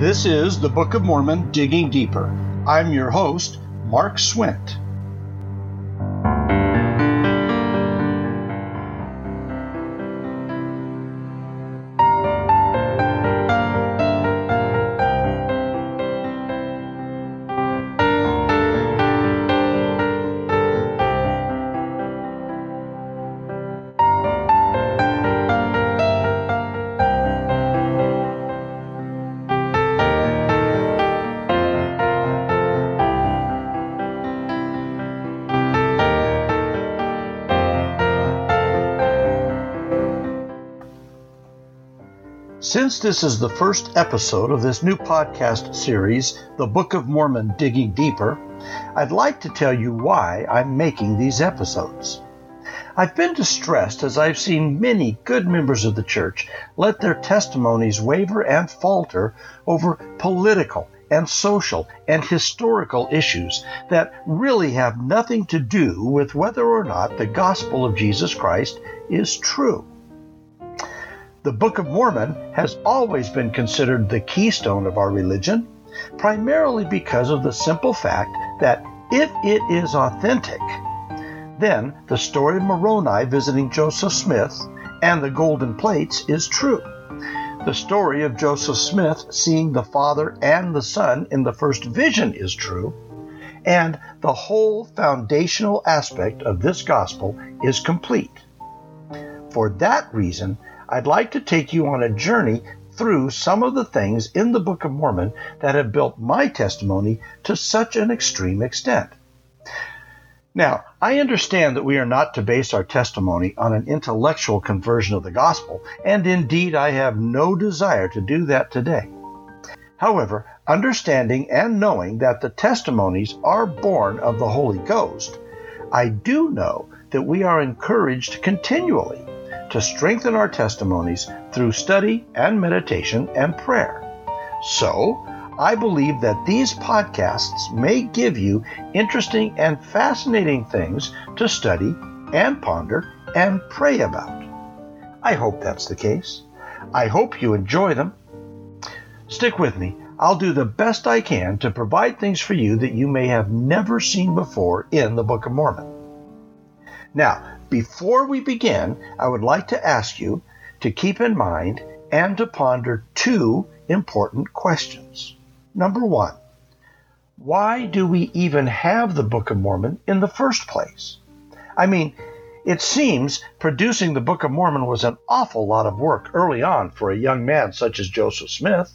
This is the Book of Mormon Digging Deeper. I'm your host, Mark Swint. Since this is the first episode of this new podcast series, The Book of Mormon Digging Deeper, I'd like to tell you why I'm making these episodes. I've been distressed as I've seen many good members of the church let their testimonies waver and falter over political and social and historical issues that really have nothing to do with whether or not the gospel of Jesus Christ is true. The Book of Mormon has always been considered the keystone of our religion, primarily because of the simple fact that if it is authentic, then the story of Moroni visiting Joseph Smith and the golden plates is true. The story of Joseph Smith seeing the Father and the Son in the first vision is true. And the whole foundational aspect of this gospel is complete. For that reason, I'd like to take you on a journey through some of the things in the Book of Mormon that have built my testimony to such an extreme extent. Now, I understand that we are not to base our testimony on an intellectual conversion of the gospel, and indeed I have no desire to do that today. However, understanding and knowing that the testimonies are born of the Holy Ghost, I do know that we are encouraged continually to strengthen our testimonies through study and meditation and prayer. So, I believe that these podcasts may give you interesting and fascinating things to study and ponder and pray about. I hope that's the case. I hope you enjoy them. Stick with me. I'll do the best I can to provide things for you that you may have never seen before in the Book of Mormon. Now, before we begin, I would like to ask you to keep in mind and to ponder two important questions. Number one, why do we even have the Book of Mormon in the first place? I mean, it seems producing the Book of Mormon was an awful lot of work early on for a young man such as Joseph Smith.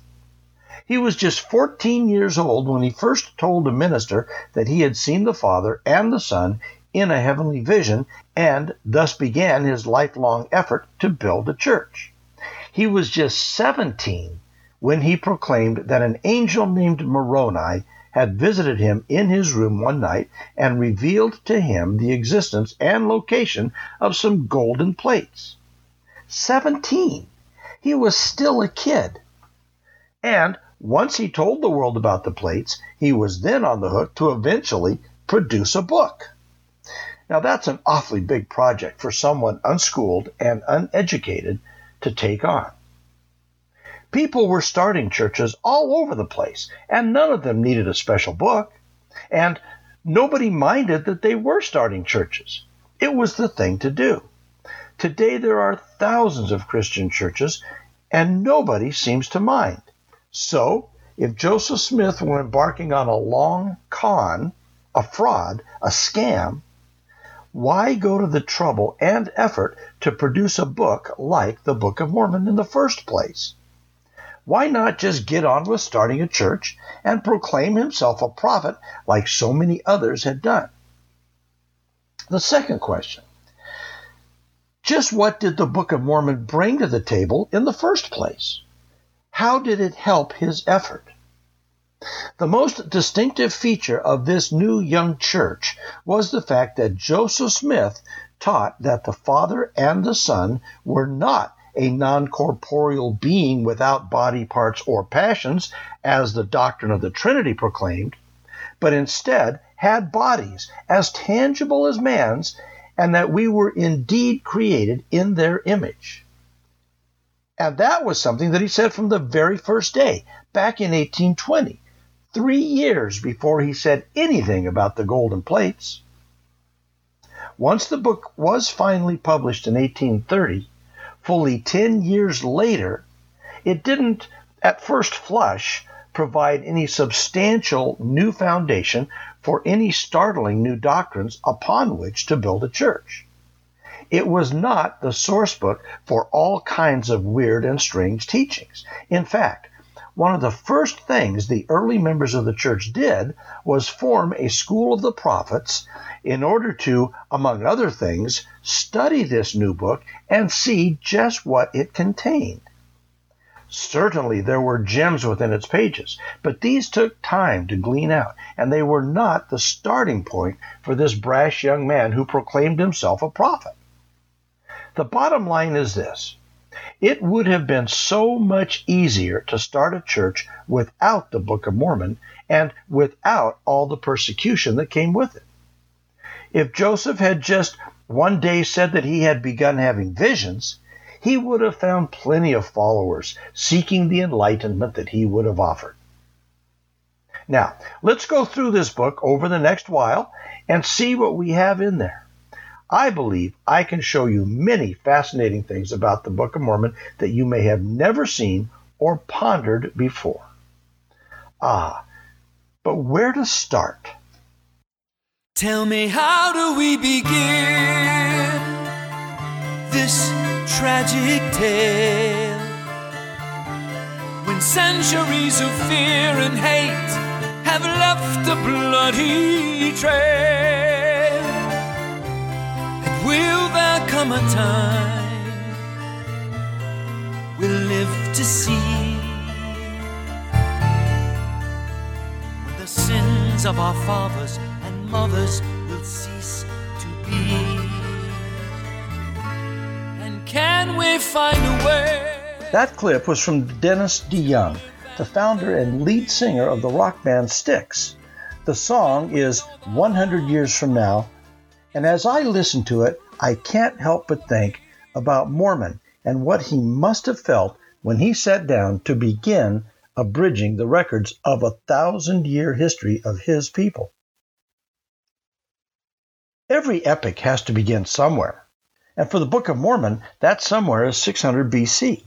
He was just 14 years old when he first told a minister that he had seen the Father and the Son in a heavenly vision and thus began his lifelong effort to build a church. He was just 17 when he proclaimed that an angel named Moroni had visited him in his room one night and revealed to him the existence and location of some golden plates. 17! He was still a kid. And once he told the world about the plates, he was then on the hook to eventually produce a book. Now, that's an awfully big project for someone unschooled and uneducated to take on. People were starting churches all over the place, and none of them needed a special book. And nobody minded that they were starting churches. It was the thing to do. Today, there are thousands of Christian churches, and nobody seems to mind. So, if Joseph Smith were embarking on a long con, a fraud, a scam, why go to the trouble and effort to produce a book like the Book of Mormon in the first place? Why not just get on with starting a church and proclaim himself a prophet like so many others had done? The second question just what did the Book of Mormon bring to the table in the first place? How did it help his effort? The most distinctive feature of this new young church was the fact that Joseph Smith taught that the Father and the Son were not a non corporeal being without body parts or passions, as the doctrine of the Trinity proclaimed, but instead had bodies as tangible as man's, and that we were indeed created in their image. And that was something that he said from the very first day, back in 1820, three years before he said anything about the golden plates. Once the book was finally published in 1830, fully 10 years later, it didn't, at first flush, provide any substantial new foundation for any startling new doctrines upon which to build a church. It was not the source book for all kinds of weird and strange teachings. In fact, one of the first things the early members of the church did was form a school of the prophets in order to, among other things, study this new book and see just what it contained. Certainly there were gems within its pages, but these took time to glean out, and they were not the starting point for this brash young man who proclaimed himself a prophet. The bottom line is this it would have been so much easier to start a church without the Book of Mormon and without all the persecution that came with it. If Joseph had just one day said that he had begun having visions, he would have found plenty of followers seeking the enlightenment that he would have offered. Now, let's go through this book over the next while and see what we have in there. I believe I can show you many fascinating things about the Book of Mormon that you may have never seen or pondered before. Ah, but where to start? Tell me, how do we begin this tragic tale? When centuries of fear and hate have left a bloody trail. Will there come a time we'll live to see when the sins of our fathers and mothers will cease to be? And can we find a way? That clip was from Dennis DeYoung, the founder and lead singer of the rock band Styx. The song is 100 Years From Now and as I listen to it, I can't help but think about Mormon and what he must have felt when he sat down to begin abridging the records of a thousand year history of his people. Every epic has to begin somewhere, and for the Book of Mormon, that somewhere is 600 BC.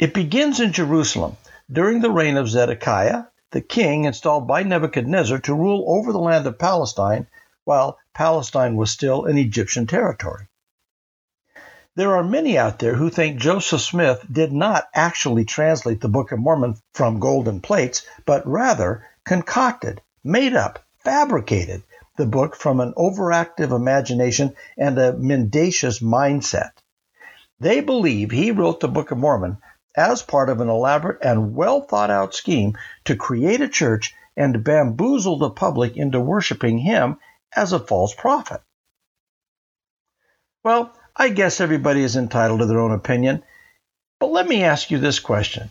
It begins in Jerusalem during the reign of Zedekiah, the king installed by Nebuchadnezzar to rule over the land of Palestine while Palestine was still an Egyptian territory. There are many out there who think Joseph Smith did not actually translate the Book of Mormon from golden plates, but rather concocted, made up, fabricated the book from an overactive imagination and a mendacious mindset. They believe he wrote the Book of Mormon as part of an elaborate and well thought out scheme to create a church and bamboozle the public into worshiping him as a false prophet. Well, I guess everybody is entitled to their own opinion, but let me ask you this question.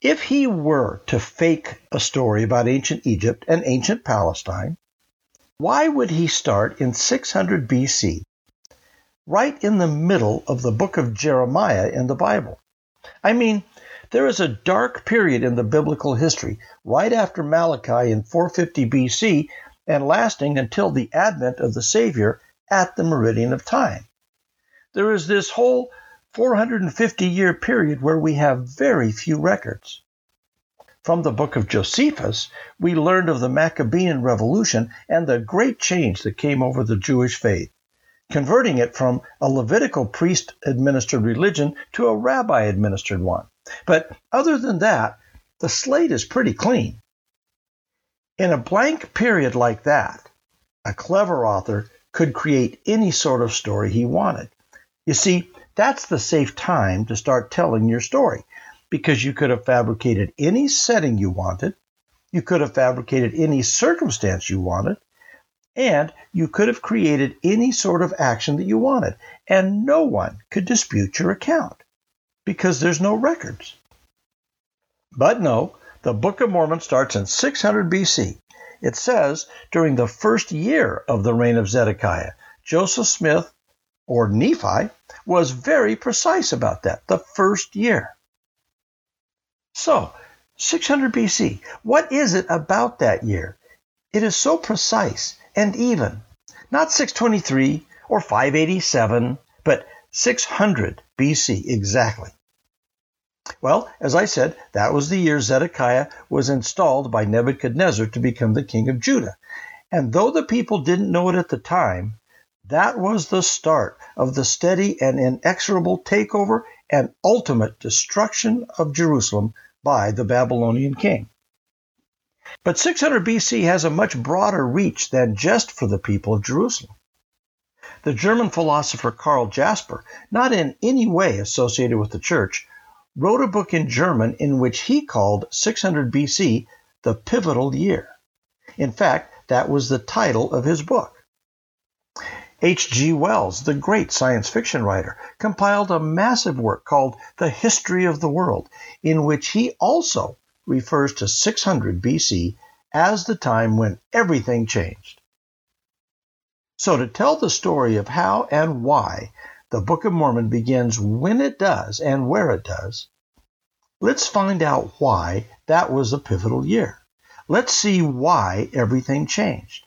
If he were to fake a story about ancient Egypt and ancient Palestine, why would he start in 600 BC, right in the middle of the book of Jeremiah in the Bible? I mean, there is a dark period in the biblical history right after Malachi in 450 BC and lasting until the advent of the Savior at the meridian of time. There is this whole 450 year period where we have very few records. From the book of Josephus, we learned of the Maccabean Revolution and the great change that came over the Jewish faith, converting it from a Levitical priest administered religion to a rabbi administered one. But other than that, the slate is pretty clean. In a blank period like that, a clever author could create any sort of story he wanted. You see, that's the safe time to start telling your story because you could have fabricated any setting you wanted, you could have fabricated any circumstance you wanted, and you could have created any sort of action that you wanted, and no one could dispute your account because there's no records. But no, the Book of Mormon starts in 600 BC. It says, during the first year of the reign of Zedekiah, Joseph Smith or Nephi, was very precise about that, the first year. So, 600 BC, what is it about that year? It is so precise and even. Not 623 or 587, but 600 BC exactly. Well, as I said, that was the year Zedekiah was installed by Nebuchadnezzar to become the king of Judah. And though the people didn't know it at the time, that was the start of the steady and inexorable takeover and ultimate destruction of Jerusalem by the Babylonian king. But 600 BC has a much broader reach than just for the people of Jerusalem. The German philosopher Karl Jasper, not in any way associated with the church, wrote a book in German in which he called 600 BC the pivotal year. In fact, that was the title of his book. H.G. Wells, the great science fiction writer, compiled a massive work called The History of the World, in which he also refers to 600 BC as the time when everything changed. So, to tell the story of how and why the Book of Mormon begins when it does and where it does, let's find out why that was a pivotal year. Let's see why everything changed.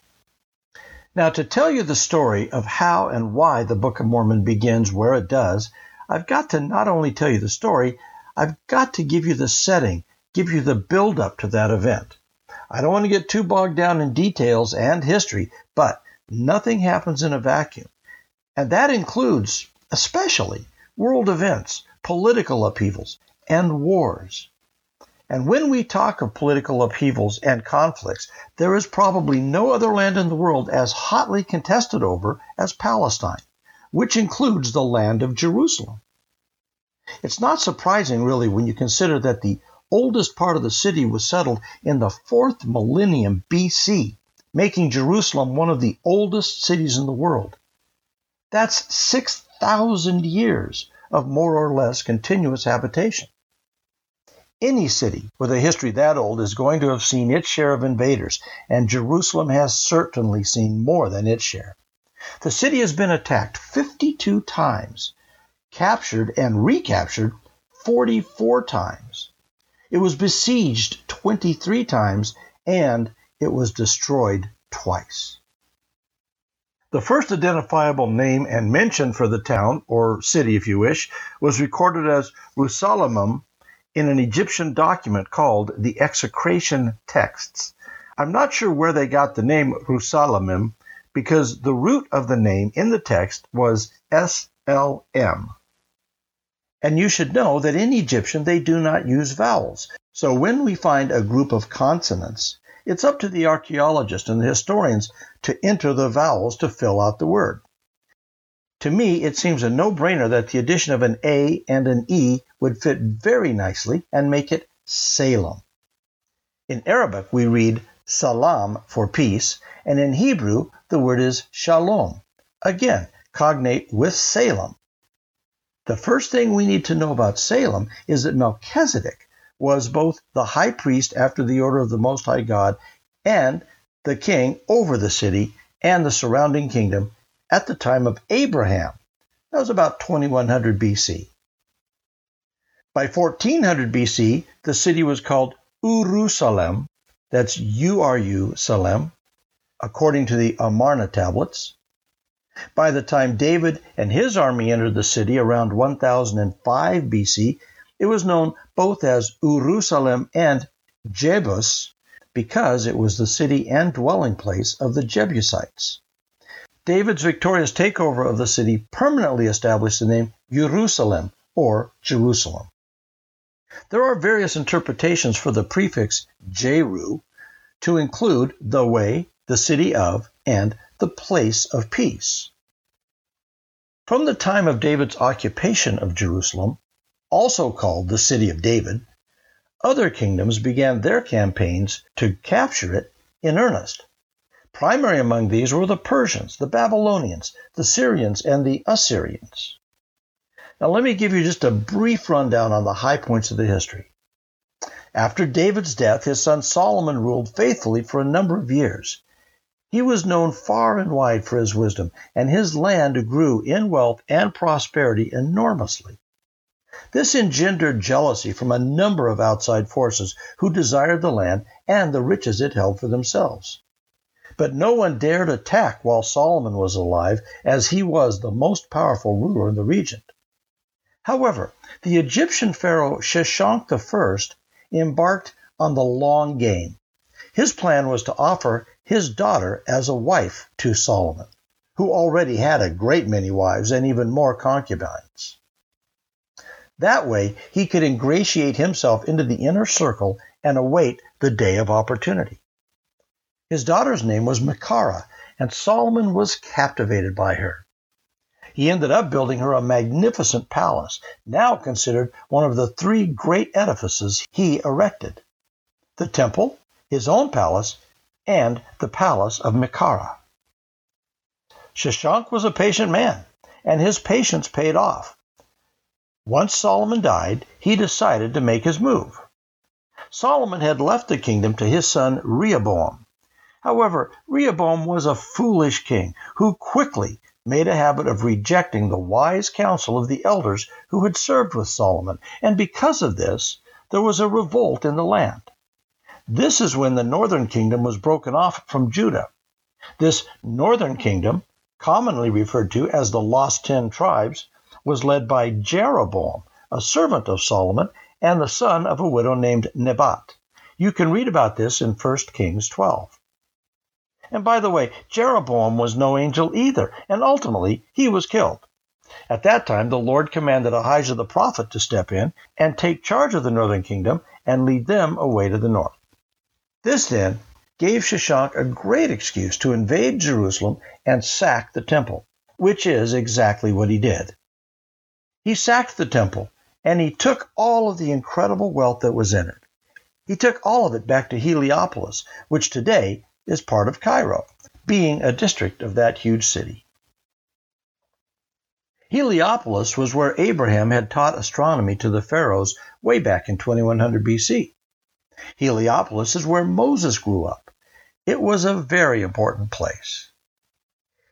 Now, to tell you the story of how and why the Book of Mormon begins where it does, I've got to not only tell you the story, I've got to give you the setting, give you the build up to that event. I don't want to get too bogged down in details and history, but nothing happens in a vacuum. And that includes especially world events, political upheavals, and wars. And when we talk of political upheavals and conflicts, there is probably no other land in the world as hotly contested over as Palestine, which includes the land of Jerusalem. It's not surprising, really, when you consider that the oldest part of the city was settled in the fourth millennium BC, making Jerusalem one of the oldest cities in the world. That's 6,000 years of more or less continuous habitation. Any city with a history that old is going to have seen its share of invaders, and Jerusalem has certainly seen more than its share. The city has been attacked 52 times, captured and recaptured 44 times. It was besieged 23 times, and it was destroyed twice. The first identifiable name and mention for the town, or city if you wish, was recorded as Rusalamum in an Egyptian document called the Execration Texts. I'm not sure where they got the name Rusalamim because the root of the name in the text was SLM. And you should know that in Egyptian they do not use vowels. So when we find a group of consonants, it's up to the archaeologists and the historians to enter the vowels to fill out the word. To me, it seems a no brainer that the addition of an A and an E would fit very nicely and make it Salem. In Arabic, we read salam for peace, and in Hebrew, the word is shalom, again, cognate with Salem. The first thing we need to know about Salem is that Melchizedek was both the high priest after the order of the Most High God and the king over the city and the surrounding kingdom at the time of Abraham. That was about 2100 BC. By 1400 BC, the city was called Urusalem, that's U-R-U, Salem, according to the Amarna tablets. By the time David and his army entered the city around 1005 BC, it was known both as Urusalem and Jebus because it was the city and dwelling place of the Jebusites. David's victorious takeover of the city permanently established the name Jerusalem or Jerusalem. There are various interpretations for the prefix Jeru to include the way, the city of, and the place of peace. From the time of David's occupation of Jerusalem, also called the City of David, other kingdoms began their campaigns to capture it in earnest. Primary among these were the Persians, the Babylonians, the Syrians, and the Assyrians. Now, let me give you just a brief rundown on the high points of the history. After David's death, his son Solomon ruled faithfully for a number of years. He was known far and wide for his wisdom, and his land grew in wealth and prosperity enormously. This engendered jealousy from a number of outside forces who desired the land and the riches it held for themselves. But no one dared attack while Solomon was alive, as he was the most powerful ruler in the region. However, the Egyptian pharaoh Sheshonq I embarked on the long game. His plan was to offer his daughter as a wife to Solomon, who already had a great many wives and even more concubines. That way, he could ingratiate himself into the inner circle and await the day of opportunity. His daughter's name was Michara, and Solomon was captivated by her. He ended up building her a magnificent palace, now considered one of the three great edifices he erected the temple, his own palace, and the palace of Michara. Sheshonq was a patient man, and his patience paid off. Once Solomon died, he decided to make his move. Solomon had left the kingdom to his son Rehoboam. However, Rehoboam was a foolish king who quickly made a habit of rejecting the wise counsel of the elders who had served with Solomon, and because of this, there was a revolt in the land. This is when the northern kingdom was broken off from Judah. This northern kingdom, commonly referred to as the lost ten tribes, was led by Jeroboam, a servant of Solomon and the son of a widow named Nebat. You can read about this in 1 Kings 12. And by the way, Jeroboam was no angel either, and ultimately he was killed. At that time, the Lord commanded Ahijah the prophet to step in and take charge of the northern kingdom and lead them away to the north. This then gave Shishak a great excuse to invade Jerusalem and sack the temple, which is exactly what he did. He sacked the temple and he took all of the incredible wealth that was in it. He took all of it back to Heliopolis, which today is part of Cairo, being a district of that huge city. Heliopolis was where Abraham had taught astronomy to the pharaohs way back in 2100 BC. Heliopolis is where Moses grew up. It was a very important place.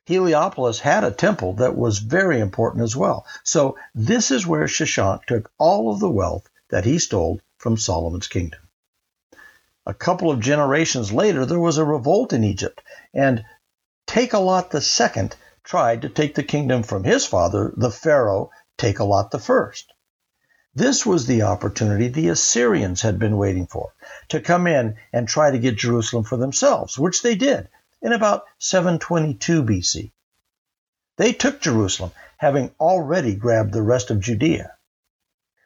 Heliopolis had a temple that was very important as well. So this is where Shishak took all of the wealth that he stole from Solomon's kingdom. A couple of generations later, there was a revolt in Egypt, and Takelot II tried to take the kingdom from his father, the Pharaoh Takelot I. This was the opportunity the Assyrians had been waiting for to come in and try to get Jerusalem for themselves, which they did in about 722 BC. They took Jerusalem, having already grabbed the rest of Judea.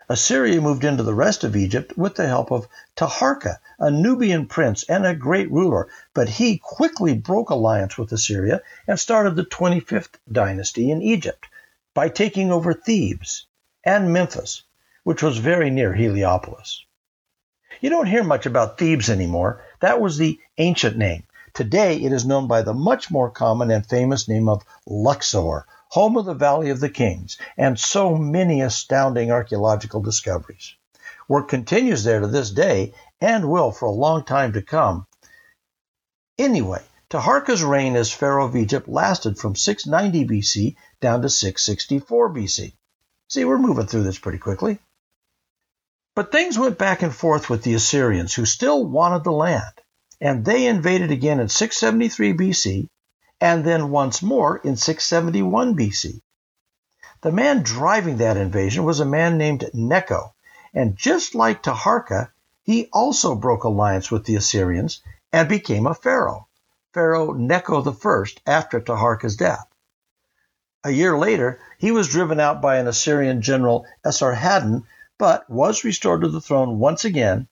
Assyria moved into the rest of Egypt with the help of Taharka, a Nubian prince and a great ruler, but he quickly broke alliance with Assyria and started the 25th dynasty in Egypt by taking over Thebes and Memphis which was very near Heliopolis. You don't hear much about Thebes anymore. That was the ancient name. Today it is known by the much more common and famous name of Luxor, home of the Valley of the Kings, and so many astounding archaeological discoveries. Work continues there to this day and will for a long time to come. Anyway, Taharka's reign as Pharaoh of Egypt lasted from 690 BC down to 664 BC. See, we're moving through this pretty quickly. But things went back and forth with the Assyrians, who still wanted the land, and they invaded again in 673 BC and then once more in 671 BC. The man driving that invasion was a man named Necho, and just like Taharka, he also broke alliance with the Assyrians and became a pharaoh, Pharaoh Necho I after Taharka's death. A year later, he was driven out by an Assyrian general Esarhaddon but was restored to the throne once again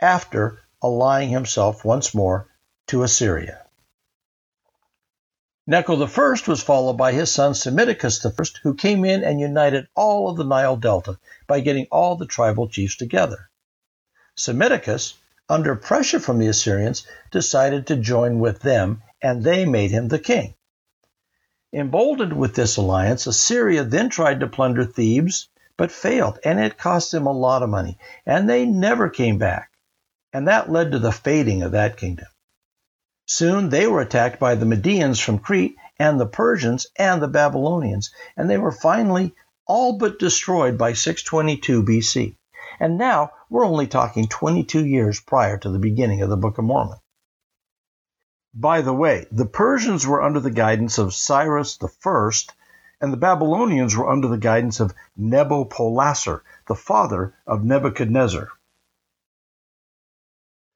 after allying himself once more to Assyria. Necho I was followed by his son Psammetichus I, who came in and united all of the Nile Delta by getting all the tribal chiefs together. Psammetichus, under pressure from the Assyrians, decided to join with them, and they made him the king. Emboldened with this alliance, Assyria then tried to plunder Thebes but failed, and it cost them a lot of money, and they never came back. And that led to the fading of that kingdom. Soon they were attacked by the Medians from Crete and the Persians and the Babylonians, and they were finally all but destroyed by 622 BC. And now we're only talking 22 years prior to the beginning of the Book of Mormon. By the way, the Persians were under the guidance of Cyrus I, and the Babylonians were under the guidance of Nabopolassar, the father of Nebuchadnezzar.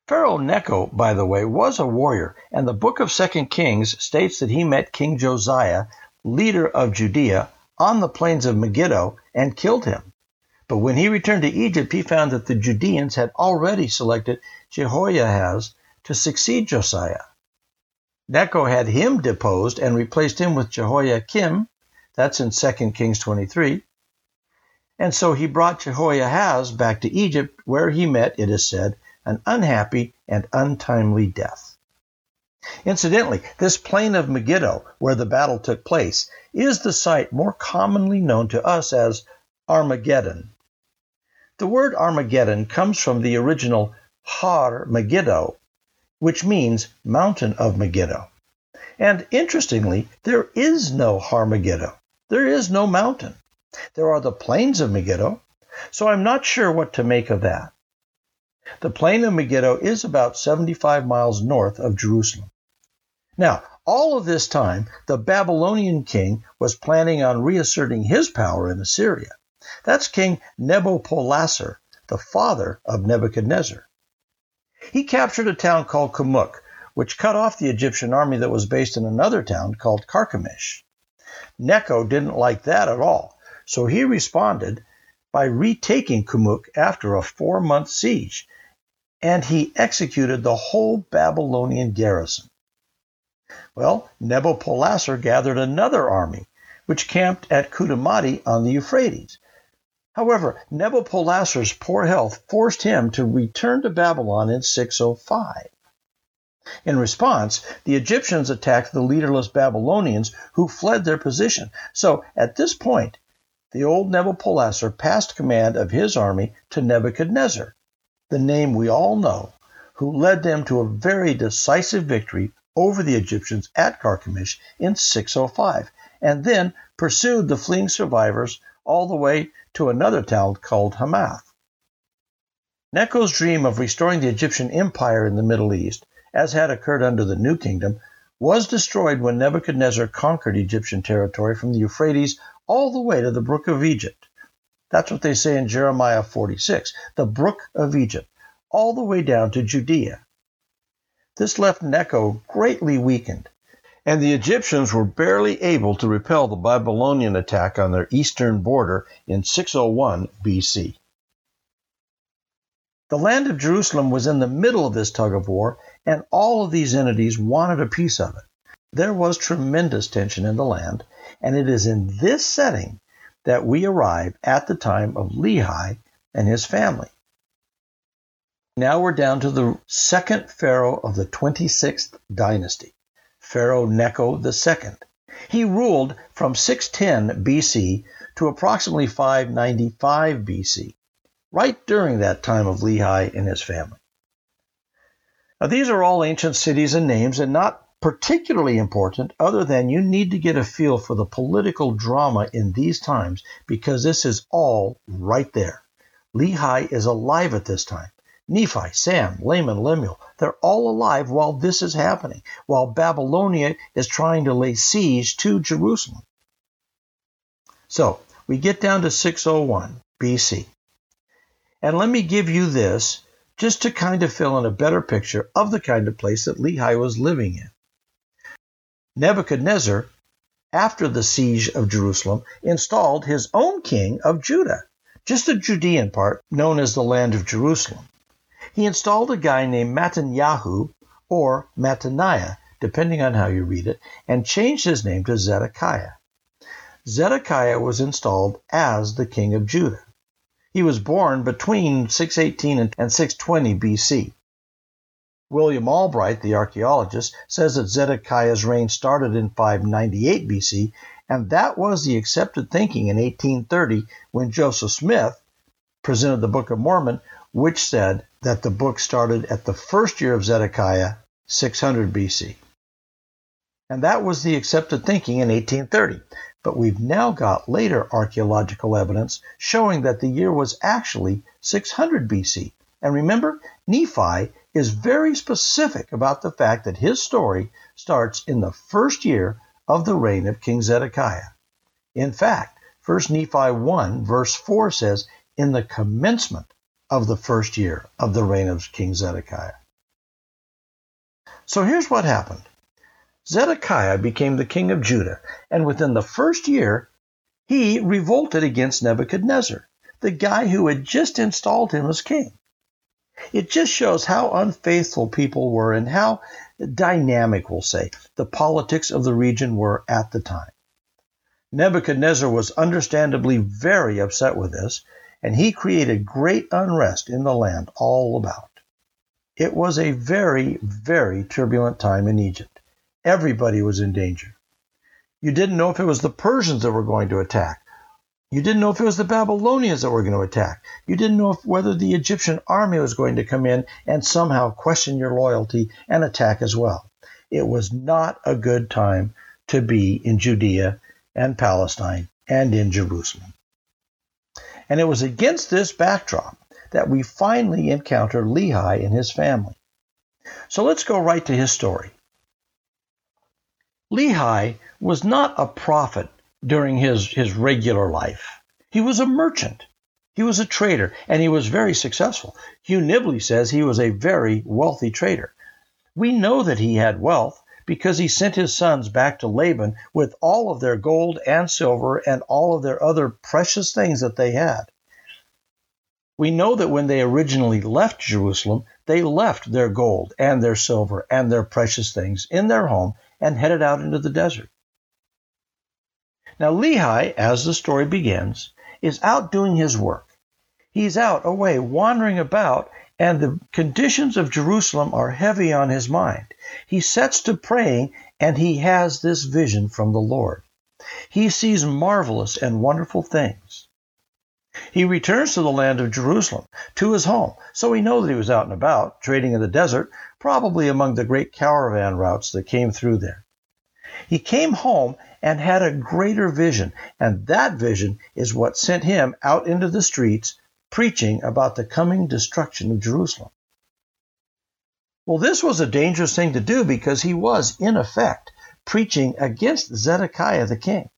Pharaoh Necho, by the way, was a warrior, and the book of Second Kings states that he met King Josiah, leader of Judea, on the plains of Megiddo and killed him. But when he returned to Egypt, he found that the Judeans had already selected Jehoiahaz to succeed Josiah. Necho had him deposed and replaced him with Jehoiakim. That's in 2 Kings 23. And so he brought Jehoiahaz back to Egypt, where he met, it is said, an unhappy and untimely death. Incidentally, this plain of Megiddo, where the battle took place, is the site more commonly known to us as Armageddon. The word Armageddon comes from the original Har Megiddo, which means mountain of Megiddo. And interestingly, there is no Har Megiddo. There is no mountain. There are the plains of Megiddo, so I'm not sure what to make of that. The plain of Megiddo is about 75 miles north of Jerusalem. Now, all of this time, the Babylonian king was planning on reasserting his power in Assyria. That's King Nabopolassar, the father of Nebuchadnezzar. He captured a town called Kamuk, which cut off the Egyptian army that was based in another town called Carchemish. Necho didn't like that at all, so he responded by retaking Kamuk after a four month siege and he executed the whole Babylonian garrison. Well, Nabopolassar gathered another army, which camped at Kudamati on the Euphrates. However, Nabopolassar's poor health forced him to return to Babylon in 605. In response, the Egyptians attacked the leaderless Babylonians who fled their position. So at this point, the old Nabopolassar passed command of his army to Nebuchadnezzar, the name we all know, who led them to a very decisive victory over the Egyptians at Carchemish in 605, and then pursued the fleeing survivors all the way to another town called Hamath. Necho's dream of restoring the Egyptian empire in the Middle East, as had occurred under the New Kingdom, was destroyed when Nebuchadnezzar conquered Egyptian territory from the Euphrates all the way to the Brook of Egypt. That's what they say in Jeremiah 46, the brook of Egypt, all the way down to Judea. This left Necho greatly weakened, and the Egyptians were barely able to repel the Babylonian attack on their eastern border in 601 BC. The land of Jerusalem was in the middle of this tug of war, and all of these entities wanted a piece of it. There was tremendous tension in the land, and it is in this setting that we arrive at the time of Lehi and his family. Now we're down to the second pharaoh of the 26th dynasty, Pharaoh Necho II. He ruled from 610 BC to approximately 595 BC, right during that time of Lehi and his family. Now, these are all ancient cities and names and not particularly important other than you need to get a feel for the political drama in these times because this is all right there. Lehi is alive at this time. Nephi, Sam, Laman, Lemuel, they're all alive while this is happening, while Babylonia is trying to lay siege to Jerusalem. So we get down to 601 BC. And let me give you this just to kind of fill in a better picture of the kind of place that Lehi was living in. Nebuchadnezzar, after the siege of Jerusalem, installed his own king of Judah, just the Judean part known as the land of Jerusalem. He installed a guy named Mattanyahu or Mattaniah, depending on how you read it, and changed his name to Zedekiah. Zedekiah was installed as the king of Judah. He was born between 618 and 620 BC. William Albright, the archaeologist, says that Zedekiah's reign started in 598 BC, and that was the accepted thinking in 1830 when Joseph Smith presented the Book of Mormon, which said that the book started at the first year of Zedekiah 600 BC. And that was the accepted thinking in 1830. But we've now got later archaeological evidence showing that the year was actually 600 BC. And remember, Nephi is very specific about the fact that his story starts in the first year of the reign of King Zedekiah. In fact, 1 Nephi 1, verse 4 says, In the commencement of the first year of the reign of King Zedekiah. So here's what happened Zedekiah became the king of Judah, and within the first year, he revolted against Nebuchadnezzar, the guy who had just installed him as king. It just shows how unfaithful people were and how dynamic, we'll say, the politics of the region were at the time. Nebuchadnezzar was understandably very upset with this, and he created great unrest in the land all about. It was a very, very turbulent time in Egypt. Everybody was in danger. You didn't know if it was the Persians that were going to attack you didn't know if it was the Babylonians that were going to attack. You didn't know if, whether the Egyptian army was going to come in and somehow question your loyalty and attack as well. It was not a good time to be in Judea and Palestine and in Jerusalem. And it was against this backdrop that we finally encounter Lehi and his family. So let's go right to his story. Lehi was not a prophet during his, his regular life. He was a merchant. He was a trader, and he was very successful. Hugh Nibley says he was a very wealthy trader. We know that he had wealth because he sent his sons back to Laban with all of their gold and silver and all of their other precious things that they had. We know that when they originally left Jerusalem, they left their gold and their silver and their precious things in their home and headed out into the desert. Now, Lehi, as the story begins, is out doing his work. He's out away, wandering about, and the conditions of Jerusalem are heavy on his mind. He sets to praying, and he has this vision from the Lord. He sees marvelous and wonderful things. He returns to the land of Jerusalem, to his home, so we know that he was out and about, trading in the desert, probably among the great caravan routes that came through there. He came home and had a greater vision, and that vision is what sent him out into the streets preaching about the coming destruction of Jerusalem. Well, this was a dangerous thing to do because he was, in effect, preaching against Zedekiah the king.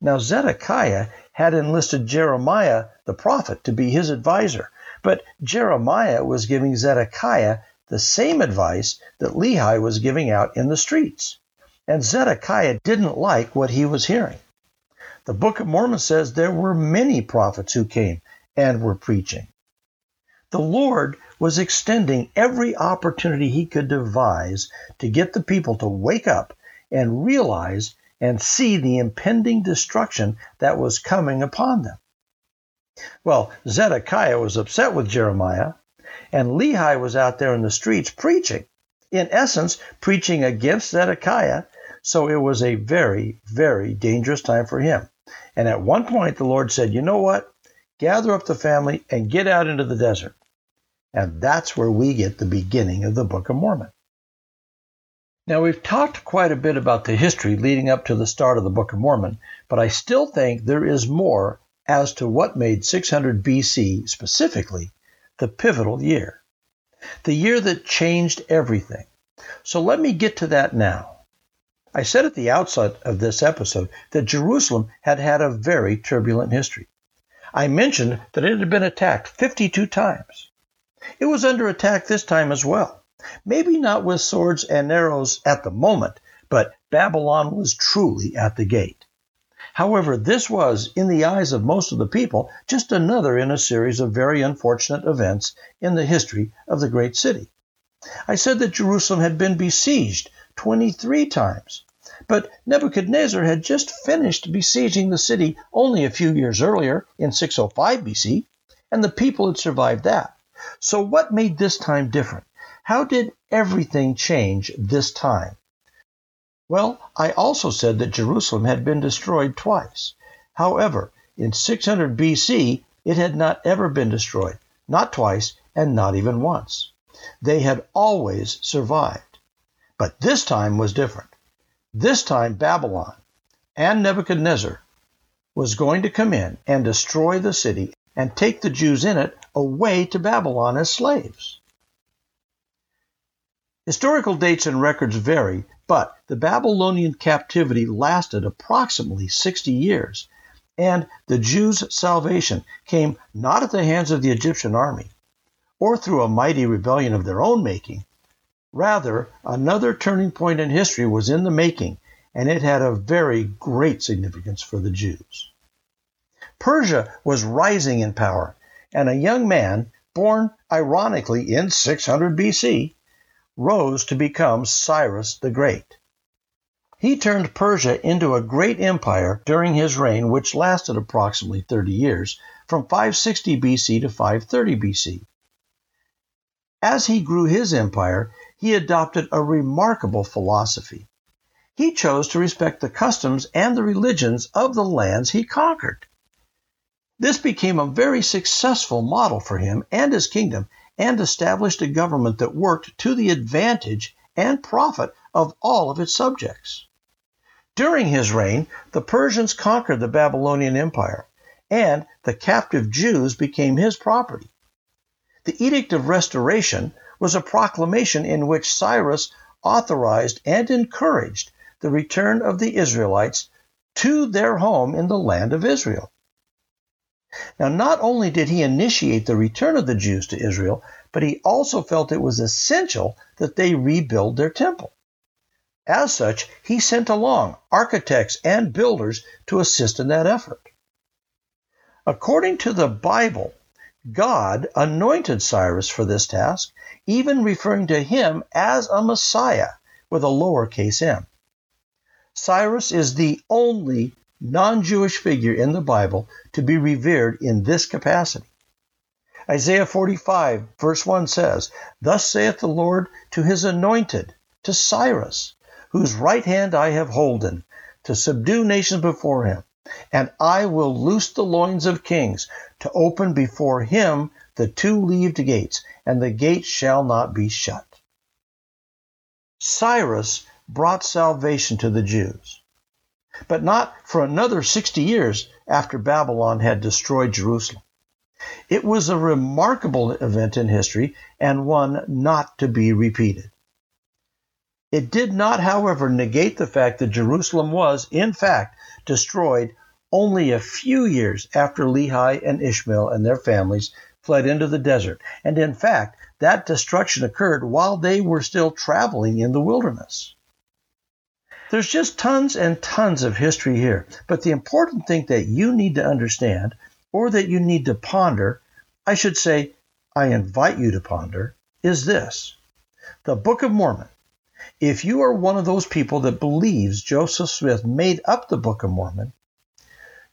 Now, Zedekiah had enlisted Jeremiah the prophet to be his advisor, but Jeremiah was giving Zedekiah the same advice that Lehi was giving out in the streets. And Zedekiah didn't like what he was hearing. The Book of Mormon says there were many prophets who came and were preaching. The Lord was extending every opportunity he could devise to get the people to wake up and realize and see the impending destruction that was coming upon them. Well, Zedekiah was upset with Jeremiah, and Lehi was out there in the streets preaching. In essence, preaching against Zedekiah so it was a very, very dangerous time for him. And at one point, the Lord said, You know what? Gather up the family and get out into the desert. And that's where we get the beginning of the Book of Mormon. Now, we've talked quite a bit about the history leading up to the start of the Book of Mormon, but I still think there is more as to what made 600 BC specifically the pivotal year, the year that changed everything. So let me get to that now. I said at the outset of this episode that Jerusalem had had a very turbulent history. I mentioned that it had been attacked 52 times. It was under attack this time as well. Maybe not with swords and arrows at the moment, but Babylon was truly at the gate. However, this was, in the eyes of most of the people, just another in a series of very unfortunate events in the history of the great city. I said that Jerusalem had been besieged 23 times. But Nebuchadnezzar had just finished besieging the city only a few years earlier, in 605 BC, and the people had survived that. So, what made this time different? How did everything change this time? Well, I also said that Jerusalem had been destroyed twice. However, in 600 BC, it had not ever been destroyed, not twice, and not even once. They had always survived. But this time was different. This time, Babylon and Nebuchadnezzar was going to come in and destroy the city and take the Jews in it away to Babylon as slaves. Historical dates and records vary, but the Babylonian captivity lasted approximately 60 years, and the Jews' salvation came not at the hands of the Egyptian army or through a mighty rebellion of their own making. Rather, another turning point in history was in the making, and it had a very great significance for the Jews. Persia was rising in power, and a young man, born ironically in 600 BC, rose to become Cyrus the Great. He turned Persia into a great empire during his reign, which lasted approximately 30 years, from 560 BC to 530 BC. As he grew his empire, he adopted a remarkable philosophy. He chose to respect the customs and the religions of the lands he conquered. This became a very successful model for him and his kingdom, and established a government that worked to the advantage and profit of all of its subjects. During his reign, the Persians conquered the Babylonian Empire, and the captive Jews became his property. The Edict of Restoration was a proclamation in which Cyrus authorized and encouraged the return of the Israelites to their home in the land of Israel. Now, not only did he initiate the return of the Jews to Israel, but he also felt it was essential that they rebuild their temple. As such, he sent along architects and builders to assist in that effort. According to the Bible, God anointed Cyrus for this task, even referring to him as a Messiah with a lowercase m. Cyrus is the only non Jewish figure in the Bible to be revered in this capacity. Isaiah 45, verse 1 says, Thus saith the Lord to his anointed, to Cyrus, whose right hand I have holden, to subdue nations before him. And I will loose the loins of kings, to open before him the two leaved gates, and the gates shall not be shut. Cyrus brought salvation to the Jews but not for another 60 years after Babylon had destroyed Jerusalem. It was a remarkable event in history and one not to be repeated. It did not, however, negate the fact that Jerusalem was, in fact, destroyed only a few years after Lehi and Ishmael and their families fled into the desert. And in fact, that destruction occurred while they were still traveling in the wilderness. There's just tons and tons of history here. But the important thing that you need to understand, or that you need to ponder, I should say, I invite you to ponder, is this the Book of Mormon. If you are one of those people that believes Joseph Smith made up the Book of Mormon,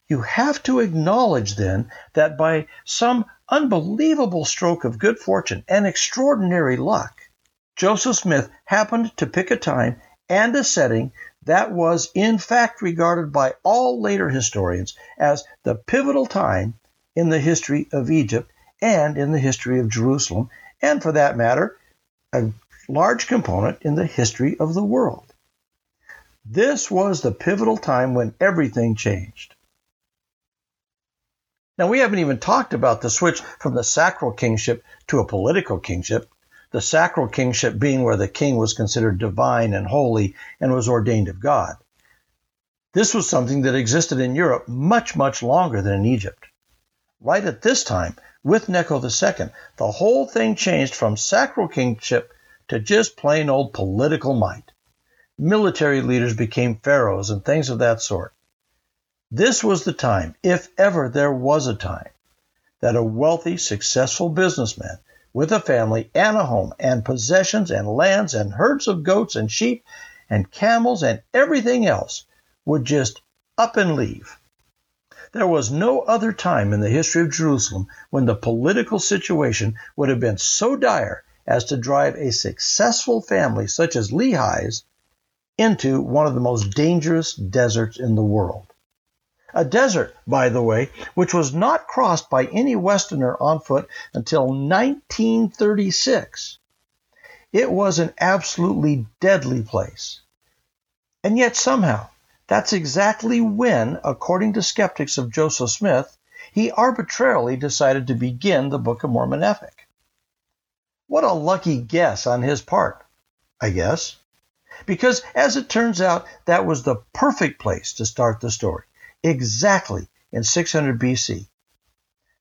you have to acknowledge then that by some unbelievable stroke of good fortune and extraordinary luck, Joseph Smith happened to pick a time and a setting that was in fact regarded by all later historians as the pivotal time in the history of Egypt and in the history of Jerusalem, and for that matter, a large component in the history of the world. This was the pivotal time when everything changed. Now, we haven't even talked about the switch from the sacral kingship to a political kingship, the sacral kingship being where the king was considered divine and holy and was ordained of God. This was something that existed in Europe much, much longer than in Egypt. Right at this time, with Necho II, the whole thing changed from sacral kingship to just plain old political might. Military leaders became pharaohs and things of that sort. This was the time, if ever there was a time, that a wealthy, successful businessman with a family and a home and possessions and lands and herds of goats and sheep and camels and everything else would just up and leave. There was no other time in the history of Jerusalem when the political situation would have been so dire as to drive a successful family such as Lehi's into one of the most dangerous deserts in the world. A desert, by the way, which was not crossed by any Westerner on foot until 1936. It was an absolutely deadly place. And yet, somehow, that's exactly when, according to skeptics of Joseph Smith, he arbitrarily decided to begin the Book of Mormon epic. What a lucky guess on his part, I guess. Because, as it turns out, that was the perfect place to start the story, exactly in 600 BC.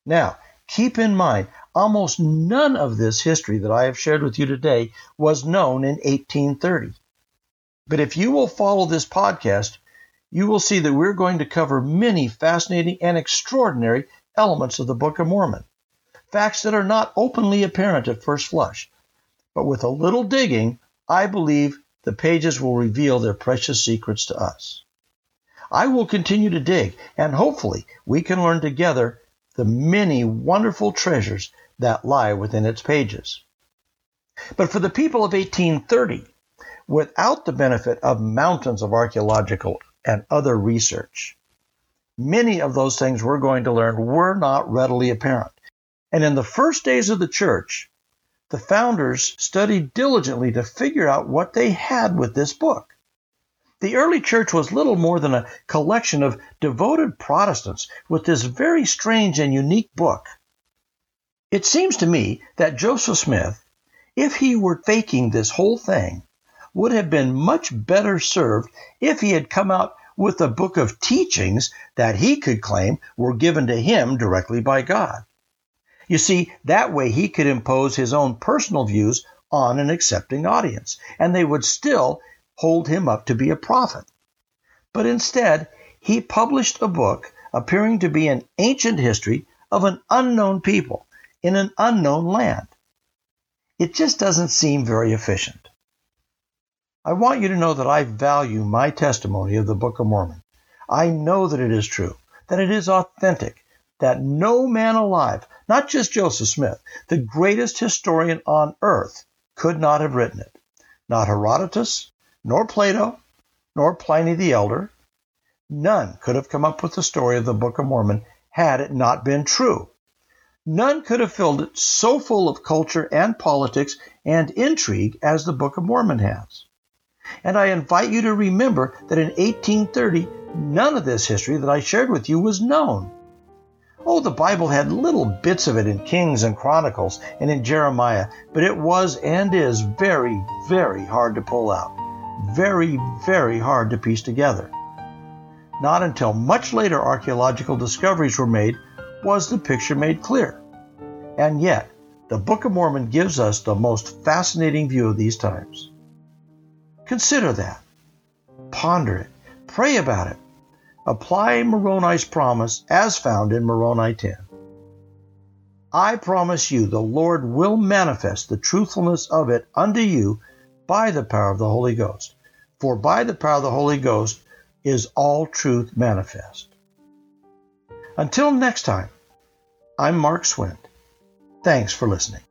Now, keep in mind, almost none of this history that I have shared with you today was known in 1830. But if you will follow this podcast, you will see that we're going to cover many fascinating and extraordinary elements of the Book of Mormon. Facts that are not openly apparent at first flush. But with a little digging, I believe the pages will reveal their precious secrets to us. I will continue to dig, and hopefully we can learn together the many wonderful treasures that lie within its pages. But for the people of 1830, without the benefit of mountains of archaeological and other research, many of those things we're going to learn were not readily apparent. And in the first days of the church, the founders studied diligently to figure out what they had with this book. The early church was little more than a collection of devoted Protestants with this very strange and unique book. It seems to me that Joseph Smith, if he were faking this whole thing, would have been much better served if he had come out with a book of teachings that he could claim were given to him directly by God. You see, that way he could impose his own personal views on an accepting audience, and they would still hold him up to be a prophet. But instead, he published a book appearing to be an ancient history of an unknown people in an unknown land. It just doesn't seem very efficient. I want you to know that I value my testimony of the Book of Mormon. I know that it is true, that it is authentic, that no man alive, not just Joseph Smith, the greatest historian on earth, could not have written it. Not Herodotus, nor Plato, nor Pliny the Elder. None could have come up with the story of the Book of Mormon had it not been true. None could have filled it so full of culture and politics and intrigue as the Book of Mormon has. And I invite you to remember that in 1830, none of this history that I shared with you was known. Oh, the Bible had little bits of it in Kings and Chronicles and in Jeremiah, but it was and is very, very hard to pull out very, very hard to piece together. Not until much later archaeological discoveries were made was the picture made clear. And yet, the Book of Mormon gives us the most fascinating view of these times. Consider that. Ponder it. Pray about it. Apply Moroni's promise as found in Moroni 10. I promise you the Lord will manifest the truthfulness of it unto you by the power of the Holy Ghost. For by the power of the Holy Ghost is all truth manifest. Until next time, I'm Mark Swint. Thanks for listening.